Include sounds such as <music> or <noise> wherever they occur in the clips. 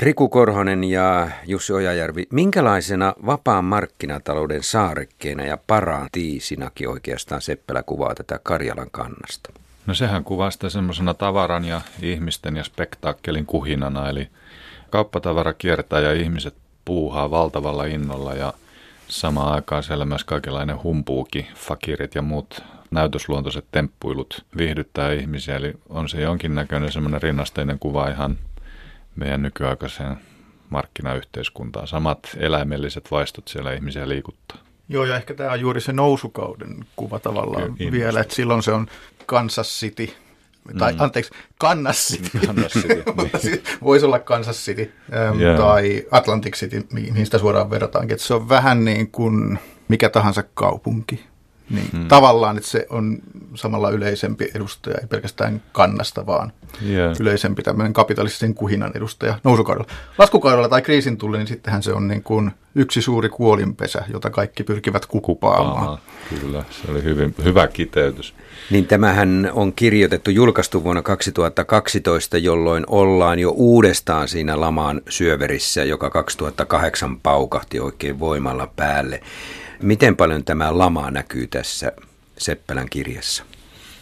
Riku Korhonen ja Jussi Ojajärvi, minkälaisena vapaan markkinatalouden saarekkeena ja tiisinakin oikeastaan Seppälä kuvaa tätä Karjalan kannasta? No sehän kuvaa sitä semmoisena tavaran ja ihmisten ja spektaakkelin kuhinana, eli kauppatavara kiertää ja ihmiset puuhaa valtavalla innolla ja samaan aikaan siellä myös kaikenlainen humpuuki, fakirit ja muut näytösluontoiset temppuilut viihdyttää ihmisiä, eli on se jonkinnäköinen semmoinen rinnasteinen kuva ihan meidän nykyaikaiseen markkinayhteiskuntaan. Samat eläimelliset vaistot siellä ihmisiä liikuttaa. Joo, ja ehkä tämä on juuri se nousukauden kuva tavallaan Kyllä, vielä, että silloin se on Kansas City, tai mm. anteeksi, Kansas City, Kansas City <laughs> niin. voisi olla Kansas City ähm, yeah. tai Atlantic City, mihin sitä suoraan verrataankin, että se on vähän niin kuin mikä tahansa kaupunki. Niin hmm. tavallaan, että se on samalla yleisempi edustaja, ei pelkästään kannasta, vaan yeah. yleisempi tämmöinen kapitalistisen kuhinan edustaja nousukaudella. Laskukaudella tai kriisin tulli, niin sittenhän se on niin kuin yksi suuri kuolinpesä, jota kaikki pyrkivät kuppaamaan. Kyllä, se oli hyvin, hyvä kiteytys. Niin tämähän on kirjoitettu, julkaistu vuonna 2012, jolloin ollaan jo uudestaan siinä lamaan syöverissä, joka 2008 paukahti oikein voimalla päälle. Miten paljon tämä lama näkyy tässä Seppälän kirjassa?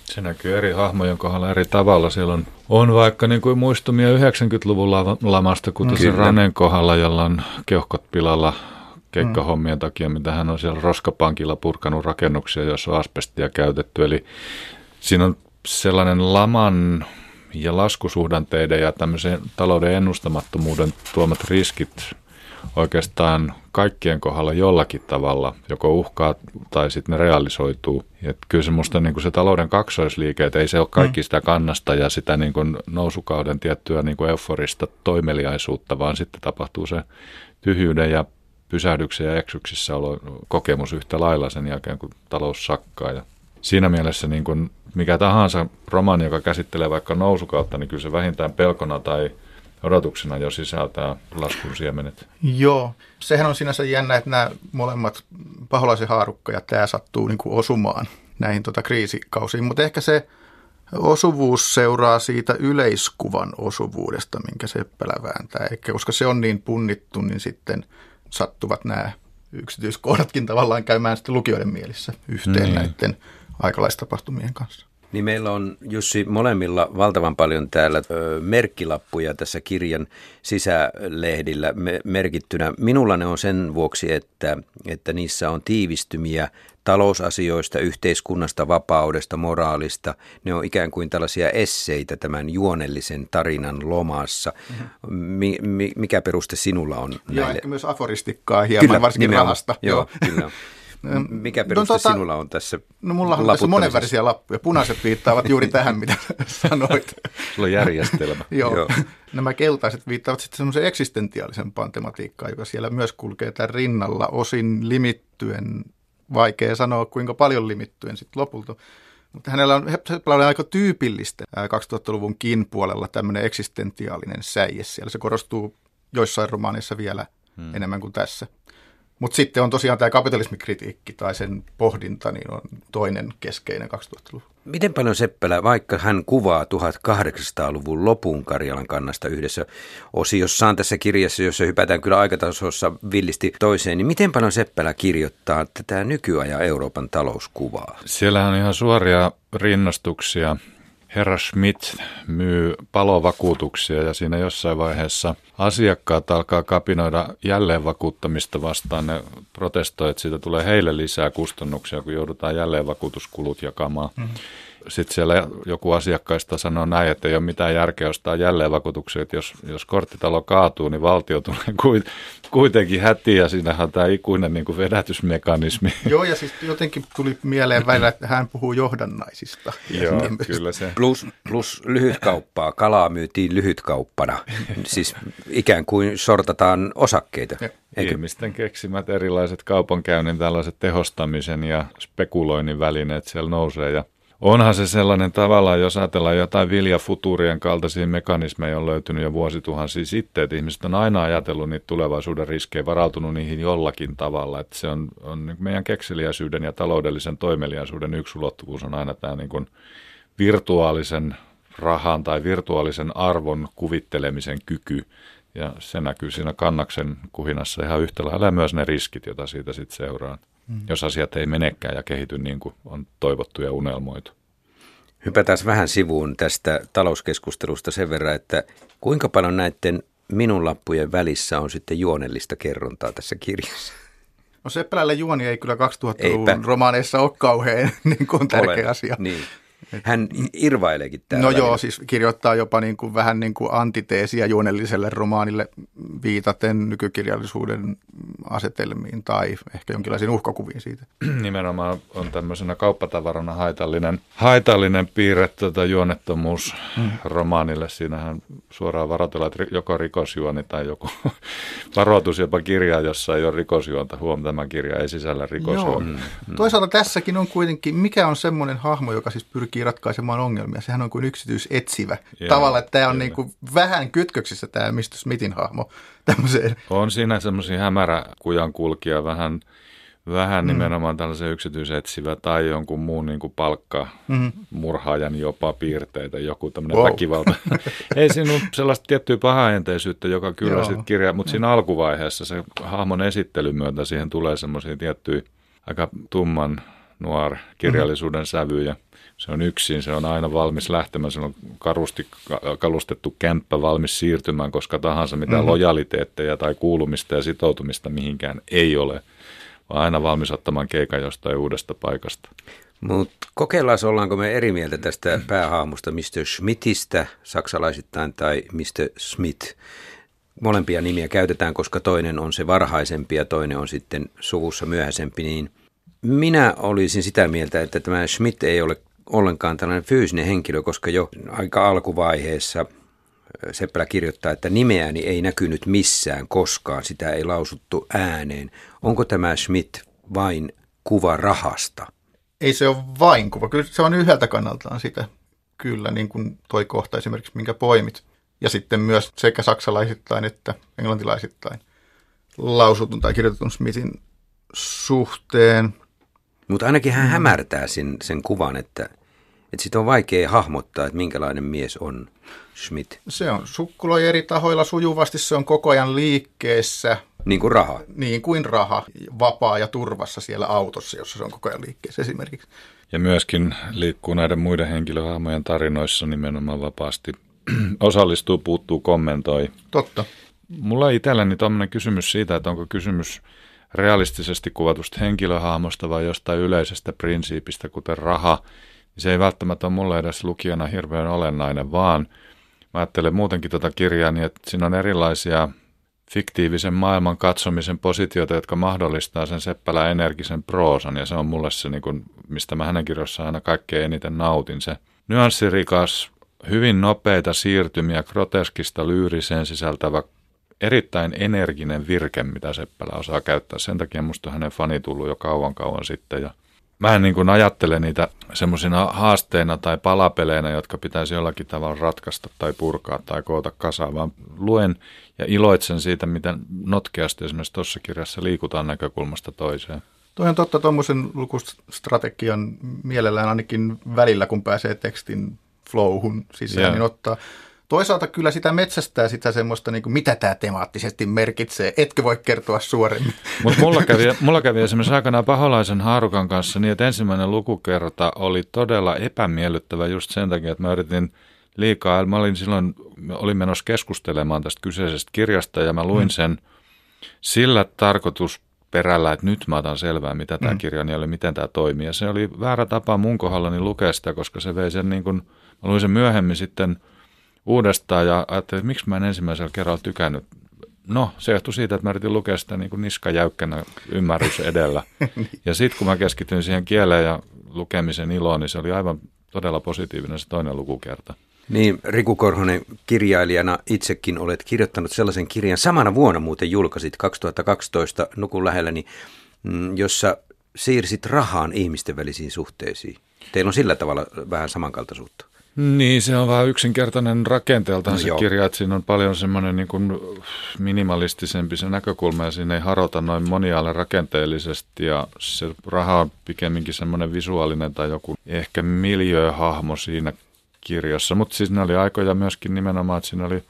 Se näkyy eri hahmojen kohdalla eri tavalla. Siellä on, on vaikka niin kuin muistumia 90-luvun lamasta, kuten mm. se Ranen kohdalla, jolla on keuhkot pilalla keikkahommien takia, mitä hän on siellä Roskapankilla purkanut rakennuksia, joissa on asbestia käytetty. Eli siinä on sellainen laman ja laskusuhdanteiden ja tämmöisen talouden ennustamattomuuden tuomat riskit oikeastaan kaikkien kohdalla jollakin tavalla, joko uhkaa tai sitten ne realisoituu. Et kyllä semmoista niin kuin se talouden kaksoisliike, että ei se ole kaikki mm. sitä kannasta ja sitä niin kuin nousukauden tiettyä niin kuin euforista toimeliaisuutta, vaan sitten tapahtuu se tyhjyyden ja pysähdyksen ja eksyksissä olo kokemus yhtä lailla sen jälkeen, kun talous sakkaa. Ja siinä mielessä niin kuin mikä tahansa romaani, joka käsittelee vaikka nousukautta, niin kyllä se vähintään pelkona tai odotuksena jo sisältää laskun siemenet. Joo, sehän on sinänsä jännä, että nämä molemmat paholaisen haarukka ja tämä sattuu niin kuin osumaan näihin tota kriisikausiin, mutta ehkä se osuvuus seuraa siitä yleiskuvan osuvuudesta, minkä Seppälä vääntää. Eikä koska se on niin punnittu, niin sitten sattuvat nämä yksityiskohdatkin tavallaan käymään sitten lukijoiden mielissä yhteen niin. näiden aikalaistapahtumien kanssa. Niin meillä on Jussi molemmilla valtavan paljon täällä ö, merkkilappuja tässä kirjan sisälehdillä merkittynä. Minulla ne on sen vuoksi, että, että niissä on tiivistymiä talousasioista, yhteiskunnasta, vapaudesta, moraalista. Ne on ikään kuin tällaisia esseitä tämän juonellisen tarinan lomassa. Mm-hmm. Mi, mi, mikä peruste sinulla on näille? Ja ehkä myös aforistikkaa hieman, kyllä, varsinkin nimenomaan. rahasta. Joo, Joo. kyllä. <laughs> Mikä no peruste no, tota, sinulla on tässä No mulla on tässä monenvärisiä lappuja. Punaiset viittaavat juuri tähän, mitä <laughs> sanoit. Sulla on järjestelmä. <laughs> Joo. Joo. Nämä keltaiset viittaavat sitten semmoiseen eksistentiaalisempaan tematiikkaan, joka siellä myös kulkee tämän rinnalla osin limittyen. Vaikea sanoa, kuinka paljon limittyen sitten lopulta. Mutta hänellä on, on aika tyypillistä 2000-luvun puolella tämmöinen eksistentiaalinen säie siellä. Se korostuu joissain romaanissa vielä hmm. enemmän kuin tässä. Mutta sitten on tosiaan tämä kapitalismikritiikki tai sen pohdinta, niin on toinen keskeinen 2000-luvun. Miten paljon Seppälä, vaikka hän kuvaa 1800-luvun lopun Karjalan kannasta yhdessä osiossaan tässä kirjassa, jossa hypätään kyllä aikatasossa villisti toiseen, niin miten paljon Seppälä kirjoittaa tätä nykyajan Euroopan talouskuvaa? Siellähän on ihan suoria rinnastuksia herra Schmidt myy palovakuutuksia ja siinä jossain vaiheessa asiakkaat alkaa kapinoida jälleen vakuuttamista vastaan. Ne protestoivat, että siitä tulee heille lisää kustannuksia, kun joudutaan jälleen vakuutuskulut jakamaan. Mm-hmm sitten siellä joku asiakkaista sanoo näin, että ei ole mitään järkeä ostaa jälleen vakuutuksia, että jos, jos korttitalo kaatuu, niin valtio tulee kuitenkin hätiin ja siinähän on tämä ikuinen niin kuin vedätysmekanismi. <laughs> Joo, ja siis jotenkin tuli mieleen välillä, että hän puhuu johdannaisista. Joo, kyllä se. Plus, plus lyhytkauppaa, kalaa myytiin lyhytkauppana, siis ikään kuin sortataan osakkeita. Eikö? Ihmisten keksimät erilaiset kaupankäynnin tällaiset tehostamisen ja spekuloinnin välineet siellä nousee ja Onhan se sellainen tavallaan, jos ajatellaan jotain viljafuturien kaltaisia mekanismeja on löytynyt jo vuosituhansia sitten, että ihmiset on aina ajatellut niitä tulevaisuuden riskejä, varautunut niihin jollakin tavalla. Että se on, on niin meidän kekseliäisyyden ja taloudellisen toimeliaisuuden yksi ulottuvuus on aina tämä niin kuin virtuaalisen rahan tai virtuaalisen arvon kuvittelemisen kyky. Ja se näkyy siinä kannaksen kuhinassa ihan yhtä lailla myös ne riskit, joita siitä sitten seuraa, mm. jos asiat ei menekään ja kehity niin kuin on toivottu ja unelmoitu. Hypätään vähän sivuun tästä talouskeskustelusta sen verran, että kuinka paljon näiden minun lappujen välissä on sitten juonellista kerrontaa tässä kirjassa? No Seppälällä juoni ei kyllä 2000-luvun Eipä. romaaneissa ole kauhean <laughs> niin kuin tärkeä Olen. asia. Niin. Hän irvaileekin täällä. No joo, siis kirjoittaa jopa niin kuin, vähän niin kuin antiteesia juonelliselle romaanille viitaten nykykirjallisuuden asetelmiin tai ehkä jonkinlaisiin uhkakuviin siitä. <clears throat> Nimenomaan on tämmöisenä kauppatavarana haitallinen, haitallinen piirre tuota juonettomuus mm. romaanille. Siinähän suoraan varoitellaan, että joko rikosjuoni tai joku <laughs> varoitus jopa kirja, jossa ei ole rikosjuonta. Huom, tämä kirja ei sisällä rikosjuonta. Joo. Mm. Toisaalta tässäkin on kuitenkin, mikä on semmoinen hahmo, joka siis pyrkii pyrkii ratkaisemaan ongelmia. Sehän on kuin yksityisetsivä. Joo, Tavallaan, että tämä on niin kuin vähän kytköksissä tämä Mr. Smithin hahmo <laughs> tämmöiseen. On siinä semmoisia hämäräkujan kulkia vähän, vähän mm. nimenomaan tällaisen yksityisetsivä tai jonkun muun niin kuin palkka, mm. murhaajan jopa piirteitä, joku tämmöinen wow. väkivalta. <laughs> Ei siinä ole sellaista tiettyä pahaenteisyyttä, joka kyllä sitten kirjaa, mutta siinä alkuvaiheessa se hahmon esittelyn myötä siihen tulee semmoisia tiettyjä aika tumman nuor kirjallisuuden mm. sävyjä se on yksin, se on aina valmis lähtemään, se on karusti, kalustettu kämppä valmis siirtymään, koska tahansa mitään mm-hmm. lojaliteetteja tai kuulumista ja sitoutumista mihinkään ei ole, vaan aina valmis ottamaan keikan jostain uudesta paikasta. Mutta kokeillaan, ollaanko me eri mieltä tästä päähaamusta Mr. Schmidtistä saksalaisittain tai Mr. Smith. Molempia nimiä käytetään, koska toinen on se varhaisempi ja toinen on sitten suvussa myöhäisempi, niin minä olisin sitä mieltä, että tämä Schmidt ei ole ollenkaan tällainen fyysinen henkilö, koska jo aika alkuvaiheessa Seppälä kirjoittaa, että nimeäni ei näkynyt missään koskaan, sitä ei lausuttu ääneen. Onko tämä Schmidt vain kuva rahasta? Ei se ole vain kuva, kyllä se on yhdeltä kannaltaan sitä. Kyllä, niin kuin toi kohta esimerkiksi, minkä poimit. Ja sitten myös sekä saksalaisittain että englantilaisittain lausutun tai kirjoitetun Smithin suhteen. Mutta ainakin hän hämärtää sen, sen kuvan, että että sitä on vaikea hahmottaa, että minkälainen mies on Schmidt. Se on sukkuloi eri tahoilla sujuvasti, se on koko ajan liikkeessä. Niin kuin raha. Niin kuin raha, vapaa ja turvassa siellä autossa, jossa se on koko ajan liikkeessä esimerkiksi. Ja myöskin liikkuu näiden muiden henkilöhahmojen tarinoissa nimenomaan vapaasti. <clears throat> Osallistuu, puuttuu, kommentoi. Totta. Mulla itselläni tuommoinen kysymys siitä, että onko kysymys realistisesti kuvatusta henkilöhahmosta vai jostain yleisestä prinsiipistä, kuten raha – niin se ei välttämättä ole mulle edes lukijana hirveän olennainen, vaan mä ajattelen muutenkin tätä tota kirjaa niin, että siinä on erilaisia fiktiivisen maailman katsomisen positioita, jotka mahdollistaa sen Seppälä energisen proosan, ja se on mulle se, niin kuin, mistä mä hänen kirjoissaan aina kaikkein eniten nautin, se nyanssirikas, hyvin nopeita siirtymiä groteskista lyyriseen sisältävä erittäin energinen virke, mitä Seppälä osaa käyttää. Sen takia musta hänen fani tullut jo kauan kauan sitten, ja mä en niin kuin ajattele niitä semmoisina haasteina tai palapeleinä, jotka pitäisi jollakin tavalla ratkaista tai purkaa tai koota kasaan, vaan luen ja iloitsen siitä, miten notkeasti esimerkiksi tuossa kirjassa liikutaan näkökulmasta toiseen. Toi on totta, tuommoisen lukustrategian mielellään ainakin välillä, kun pääsee tekstin flowhun sisään, yeah. niin ottaa Toisaalta kyllä sitä metsästää sitä semmoista, niin kuin, mitä tämä temaattisesti merkitsee. Etkö voi kertoa suoremmin? Mutta mulla kävi, <laughs> mulla kävi esimerkiksi aikanaan paholaisen haarukan kanssa niin, että ensimmäinen lukukerta oli todella epämiellyttävä just sen takia, että mä yritin liikaa. Mä olin silloin, olin menossa keskustelemaan tästä kyseisestä kirjasta ja mä luin mm. sen sillä tarkoitusperällä, että nyt mä otan selvää, mitä tämä mm. kirja ja miten tämä toimii. Ja se oli väärä tapa mun kohdallani lukea sitä, koska se vei sen niin kuin, mä luin sen myöhemmin sitten – uudestaan ja ajattelin, että miksi mä en ensimmäisellä kerralla tykännyt. No, se johtui siitä, että mä yritin lukea sitä niin kuin niskajäykkänä ymmärrys <laughs> edellä. Niin. Ja sitten kun mä keskityin siihen kieleen ja lukemisen iloon, niin se oli aivan todella positiivinen se toinen lukukerta. Niin, Riku Korhonen, kirjailijana itsekin olet kirjoittanut sellaisen kirjan, samana vuonna muuten julkaisit 2012 Nukun lähelläni, mm, jossa siirsit rahaan ihmisten välisiin suhteisiin. Teillä on sillä tavalla vähän samankaltaisuutta. Niin, se on vähän yksinkertainen rakenteeltaan no se joo. kirja, että siinä on paljon semmoinen niin kuin minimalistisempi se näkökulma ja siinä ei harota noin moniaalle rakenteellisesti ja se raha on pikemminkin semmoinen visuaalinen tai joku ehkä miljööhahmo siinä kirjassa, mutta siis ne oli aikoja myöskin nimenomaan, että siinä oli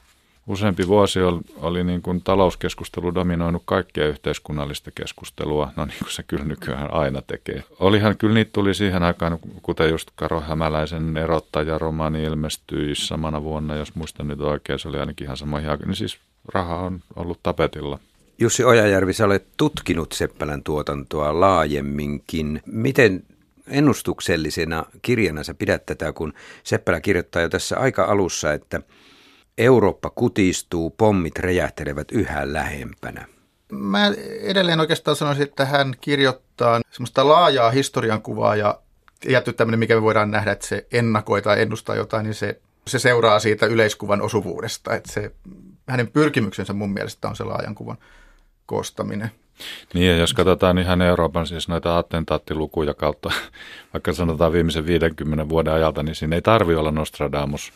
useampi vuosi oli, oli niin kuin talouskeskustelu dominoinut kaikkea yhteiskunnallista keskustelua, no niin kuin se kyllä nykyään aina tekee. Olihan kyllä niitä tuli siihen aikaan, kuten just Karo Hämäläisen erottaja-romaani ilmestyi samana vuonna, jos muistan nyt oikein, se oli ainakin ihan sama ihan, niin siis raha on ollut tapetilla. Jussi Ojajärvi, sä olet tutkinut Seppälän tuotantoa laajemminkin. Miten ennustuksellisena kirjana sä pidät tätä, kun Seppälä kirjoittaa jo tässä aika alussa, että Eurooppa kutistuu, pommit räjähtelevät yhä lähempänä. Mä edelleen oikeastaan sanoisin, että hän kirjoittaa semmoista laajaa historian kuvaa ja jätty tämmöinen, mikä me voidaan nähdä, että se ennakoi tai ennustaa jotain, niin se, se seuraa siitä yleiskuvan osuvuudesta. Että se, hänen pyrkimyksensä mun mielestä on se laajan kuvan koostaminen. Niin ja jos katsotaan ihan Euroopan siis noita attentaattilukuja kautta, <laughs> vaikka sanotaan viimeisen 50 vuoden ajalta, niin siinä ei tarvi olla Nostradamus.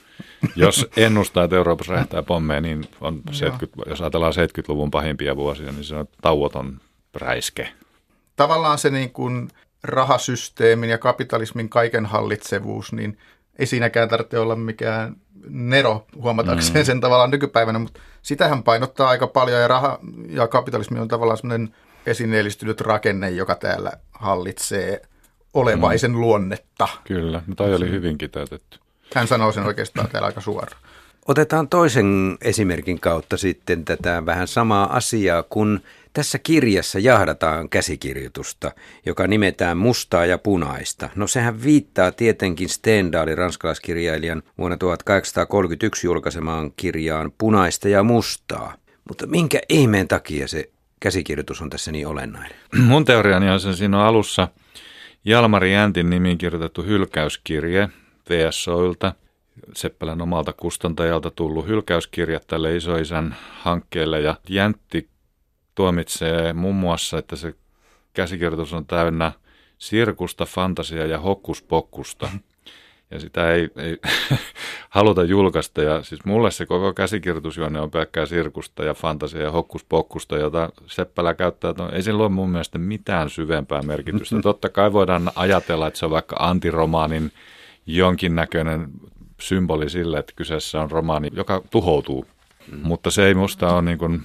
Jos ennustaa, että Euroopassa räjähtää pommeja, niin on 70, jos ajatellaan 70-luvun pahimpia vuosia, niin se on tauoton räiske. Tavallaan se niin kuin rahasysteemin ja kapitalismin kaiken hallitsevuus, niin ei siinäkään tarvitse olla mikään nero huomatakseen mm. sen tavallaan nykypäivänä, mutta sitähän painottaa aika paljon ja raha ja kapitalismi on tavallaan semmoinen esineellistynyt rakenne, joka täällä hallitsee olevaisen mm. luonnetta. Kyllä, no toi oli hyvin kiteytetty. Hän sanoo sen oikeastaan täällä aika suoraan. Otetaan toisen esimerkin kautta sitten tätä vähän samaa asiaa, kun tässä kirjassa jahdataan käsikirjoitusta, joka nimetään Mustaa ja punaista. No sehän viittaa tietenkin Stendalin ranskalaiskirjailijan vuonna 1831 julkaisemaan kirjaan Punaista ja mustaa. Mutta minkä ihmeen takia se käsikirjoitus on tässä niin olennainen? Mun teoriani on sen siinä alussa Jalmari Jäntin nimiin kirjoitettu hylkäyskirje VSOilta. Seppälän omalta kustantajalta tullut hylkäyskirja tälle isoisän hankkeelle ja Jäntti tuomitsee muun muassa, että se käsikirjoitus on täynnä sirkusta, fantasiaa ja hokkuspokkusta. Ja sitä ei, ei <laughs> haluta julkaista. Ja siis mulle se koko käsikirjoitusjuone on pelkkää sirkusta ja fantasiaa ja hokkuspokkusta, jota Seppälä käyttää. Että ei sillä ole mun mielestä mitään syvempää merkitystä. <laughs> Totta kai voidaan ajatella, että se on vaikka antiromaanin jonkinnäköinen symboli sille, että kyseessä on romaani, joka tuhoutuu. Mm. Mutta se ei musta ole niin kuin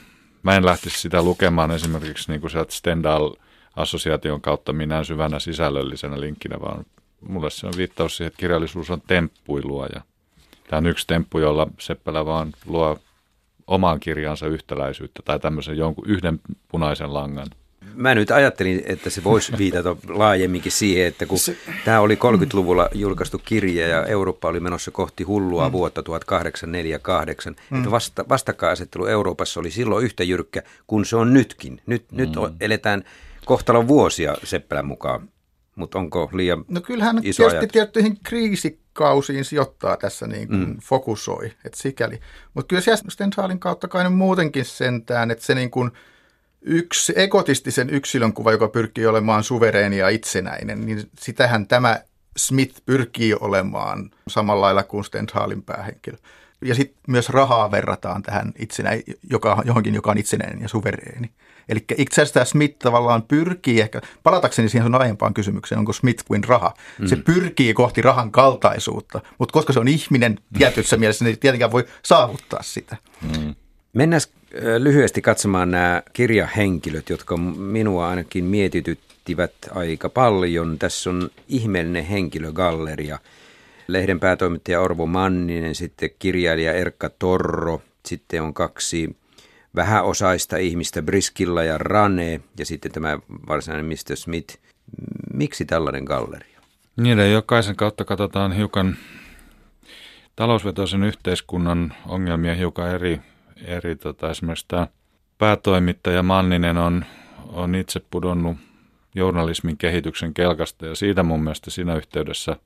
mä en lähtisi sitä lukemaan esimerkiksi niin kuin sieltä Stendhal-assosiaation kautta minään syvänä sisällöllisenä linkkinä, vaan mulle se on viittaus siihen, että kirjallisuus on temppuilua ja tämä on yksi temppu, jolla Seppälä vaan luo omaan kirjaansa yhtäläisyyttä tai tämmöisen jonkun yhden punaisen langan. Mä nyt ajattelin, että se voisi viitata laajemminkin siihen, että kun se, tämä oli 30-luvulla julkaistu kirja ja Eurooppa oli menossa kohti hullua mm. vuotta 1848, mm. että vasta, vastakkainasettelu Euroopassa oli silloin yhtä jyrkkä kuin se on nytkin. Nyt, mm. nyt eletään kohtalon vuosia Seppälän mukaan, mutta onko liian No kyllähän iso tietysti ajat? tiettyihin kriisikausiin sijoittaa tässä niin kuin mm. fokusoi, että sikäli. Mutta kyllä siellä Stendhalin kautta kai muutenkin sentään, että se niin kuin – yksi ekotistisen yksilön kuva, joka pyrkii olemaan suvereeni ja itsenäinen, niin sitähän tämä Smith pyrkii olemaan samalla lailla kuin Stendhalin päähenkilö. Ja sitten myös rahaa verrataan tähän itsenä, joka, johonkin, joka on itsenäinen ja suvereeni. Eli itse asiassa tämä Smith tavallaan pyrkii ehkä, palatakseni siihen sun aiempaan kysymykseen, onko Smith kuin raha. Mm. Se pyrkii kohti rahan kaltaisuutta, mutta koska se on ihminen tietyssä mielessä, niin tietenkään voi saavuttaa sitä. Mm. Mennään lyhyesti katsomaan nämä kirjahenkilöt, jotka minua ainakin mietityttivät aika paljon. Tässä on ihmeellinen henkilögalleria. Lehden päätoimittaja Orvo Manninen, sitten kirjailija Erkka Torro, sitten on kaksi vähäosaista ihmistä, Briskilla ja Rane, ja sitten tämä varsinainen Mr. Smith. Miksi tällainen galleria? Niin, jokaisen kautta katsotaan hiukan talousvetoisen yhteiskunnan ongelmia hiukan eri eri tota, esimerkiksi tämä päätoimittaja Manninen on, on itse pudonnut journalismin kehityksen kelkasta ja siitä mun mielestä siinä yhteydessä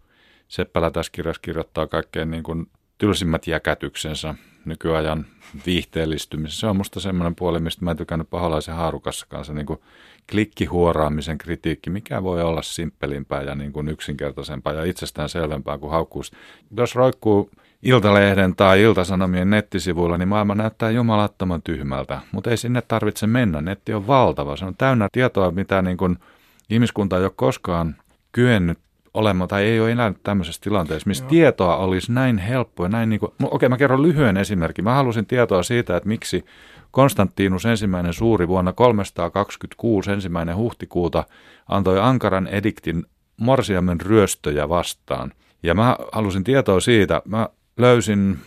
Seppälä tässä kirjassa kirjoittaa kaikkein niin kuin tylsimmät jäkätyksensä nykyajan viihteellistymisessä. Se on musta semmoinen puoli, mistä mä en tykännyt paholaisen haarukassa kanssa, niin kuin klikkihuoraamisen kritiikki. Mikä voi olla simppelimpää ja niin kuin yksinkertaisempaa ja itsestään selvempää kuin haukkuus. Jos roikkuu Iltalehden tai Iltasanomien nettisivuilla, niin maailma näyttää jumalattoman tyhmältä, mutta ei sinne tarvitse mennä. Netti on valtava. Se on täynnä tietoa, mitä niin kuin ihmiskunta ei ole koskaan kyennyt olemaan tai ei ole enää tämmöisessä tilanteessa, missä Joo. tietoa olisi näin helppoa. Näin niin kuin, okei, mä kerron lyhyen esimerkin. Mä halusin tietoa siitä, että miksi Konstantinus ensimmäinen suuri vuonna 326 ensimmäinen huhtikuuta antoi ankaran ediktin morsiamen ryöstöjä vastaan. Ja mä halusin tietoa siitä. Mä löysin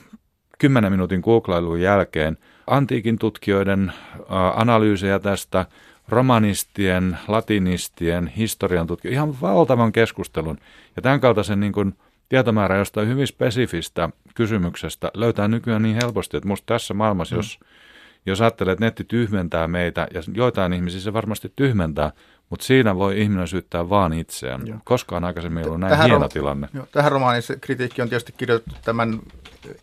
kymmenen minuutin googlailun jälkeen antiikin tutkijoiden analyysejä tästä, romanistien, latinistien, historian tutkijoiden, ihan valtavan keskustelun. Ja tämän kaltaisen niin kuin, tietomäärä jostain hyvin spesifistä kysymyksestä löytää nykyään niin helposti, että musta tässä maailmassa, mm. jos, jos ajattelee, että netti tyhmentää meitä, ja joitain ihmisiä se varmasti tyhmentää, mutta siinä voi ihminen syyttää vaan itseään. Joo. Koskaan aikaisemmin ollut näin tähän hieno ro- tilanne. Jo, tähän romaaniin se kritiikki on tietysti kirjoitettu tämän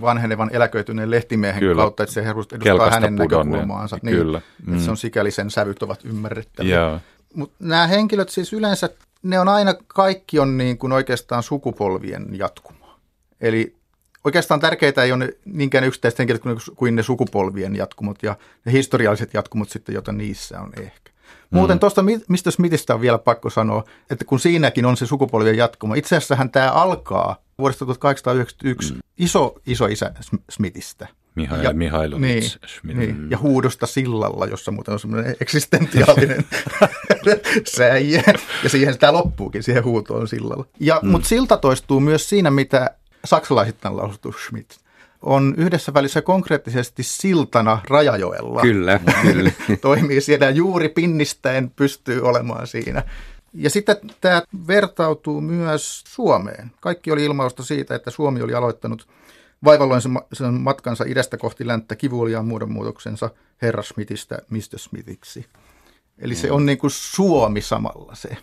vanhenevan eläköityneen lehtimiehen Kyllä. kautta, että se edustaa Kelkasta hänen pudonneen. näkökulmaansa. Niin, Kyllä. Mm. Että se on sikäli sen sävyt ovat ymmärrettäviä. Mutta nämä henkilöt siis yleensä, ne on aina, kaikki on niin kuin oikeastaan sukupolvien jatkumoa. Eli oikeastaan tärkeitä ei ole niinkään yksittäiset henkilöt kuin ne sukupolvien jatkumot ja ne historialliset jatkumot sitten, joita niissä on ehkä. Muuten mm. tuosta Mr. Smithistä on vielä pakko sanoa, että kun siinäkin on se sukupolvien jatkuma, itse asiassa tämä alkaa vuodesta 1891 mm. iso, iso isä Smithistä. Mihail, ja, niin, Schmidt. Niin, ja huudosta sillalla, jossa muuten on semmoinen eksistentiaalinen <laughs> säijä. Ja siihen tämä loppuukin, siihen huutoon sillalla. Ja, mm. Mutta silta toistuu myös siinä, mitä saksalaisittain lausuttu Schmidt on yhdessä välissä konkreettisesti siltana Rajajoella. Kyllä, <laughs> kyllä. Toimii siellä juuri pinnistäen, pystyy olemaan siinä. Ja sitten tämä vertautuu myös Suomeen. Kaikki oli ilmausta siitä, että Suomi oli aloittanut vaivalloisen matkansa idästä kohti länttä kivuliaan muodonmuutoksensa herra Smithistä Mr. Smithiksi. Eli se on niin kuin Suomi samalla se.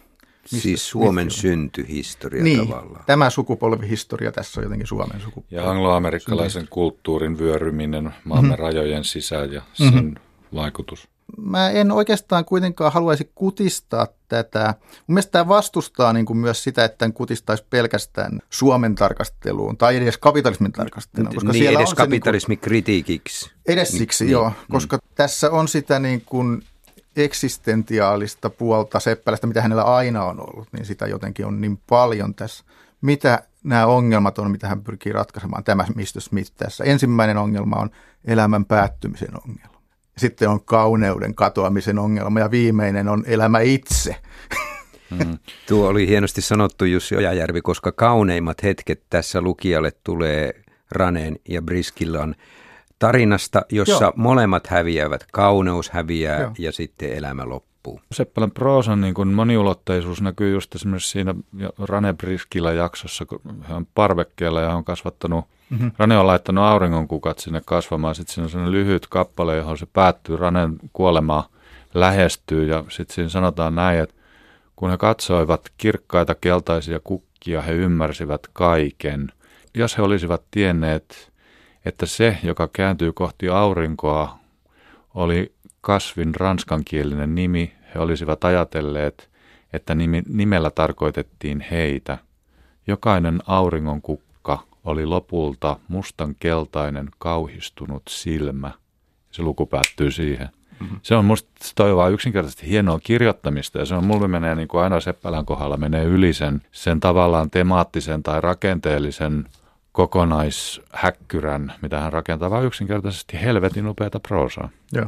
Mistä, siis Suomen mistä? syntyhistoria niin, tavallaan. tämä sukupolvihistoria tässä on jotenkin Suomen sukupolvi. Ja angloamerikkalaisen kulttuurin vyöryminen maamme mm-hmm. rajojen sisään ja sen mm-hmm. vaikutus. Mä en oikeastaan kuitenkaan haluaisi kutistaa tätä. Mun mielestä tämä vastustaa niin kuin myös sitä, että en kutistaisi pelkästään Suomen tarkasteluun tai edes kapitalismin tarkasteluun. Koska niin, siellä edes on kapitalismikritiikiksi. Niin kuin, edes siksi, niin, joo. Niin. Koska mm. tässä on sitä niin kuin eksistentiaalista puolta Seppälästä, mitä hänellä aina on ollut, niin sitä jotenkin on niin paljon tässä. Mitä nämä ongelmat on, mitä hän pyrkii ratkaisemaan, tämä Mr. Smith tässä. Ensimmäinen ongelma on elämän päättymisen ongelma. Sitten on kauneuden katoamisen ongelma ja viimeinen on elämä itse. Mm. Tuo oli hienosti sanottu Jussi Ojajärvi, koska kauneimmat hetket tässä lukijalle tulee Raneen ja Briskillan tarinasta, jossa Joo. molemmat häviävät. Kauneus häviää Joo. ja sitten elämä loppuu. Seppälän proosan niin kuin moniulotteisuus näkyy just esimerkiksi siinä Rane Briskillä jaksossa, kun hän on parvekkeella ja on kasvattanut, mm-hmm. Rane on laittanut auringonkukat sinne kasvamaan. Sitten siinä on sellainen lyhyt kappale, johon se päättyy, Ranen kuolema lähestyy ja sitten siinä sanotaan näin, että kun he katsoivat kirkkaita keltaisia kukkia, he ymmärsivät kaiken. Jos he olisivat tienneet, että se, joka kääntyy kohti aurinkoa, oli kasvin ranskankielinen nimi. He olisivat ajatelleet, että nimi, nimellä tarkoitettiin heitä. Jokainen auringon kukka oli lopulta mustan keltainen kauhistunut silmä. Se luku päättyy siihen. Mm-hmm. Se on musta toi vaan yksinkertaisesti hienoa kirjoittamista ja se on mulle menee niin kuin aina Seppälän kohdalla menee yli sen, sen tavallaan temaattisen tai rakenteellisen kokonaishäkkyrän, mitä hän rakentaa, vaan yksinkertaisesti helvetin upeata proosaa. Joo.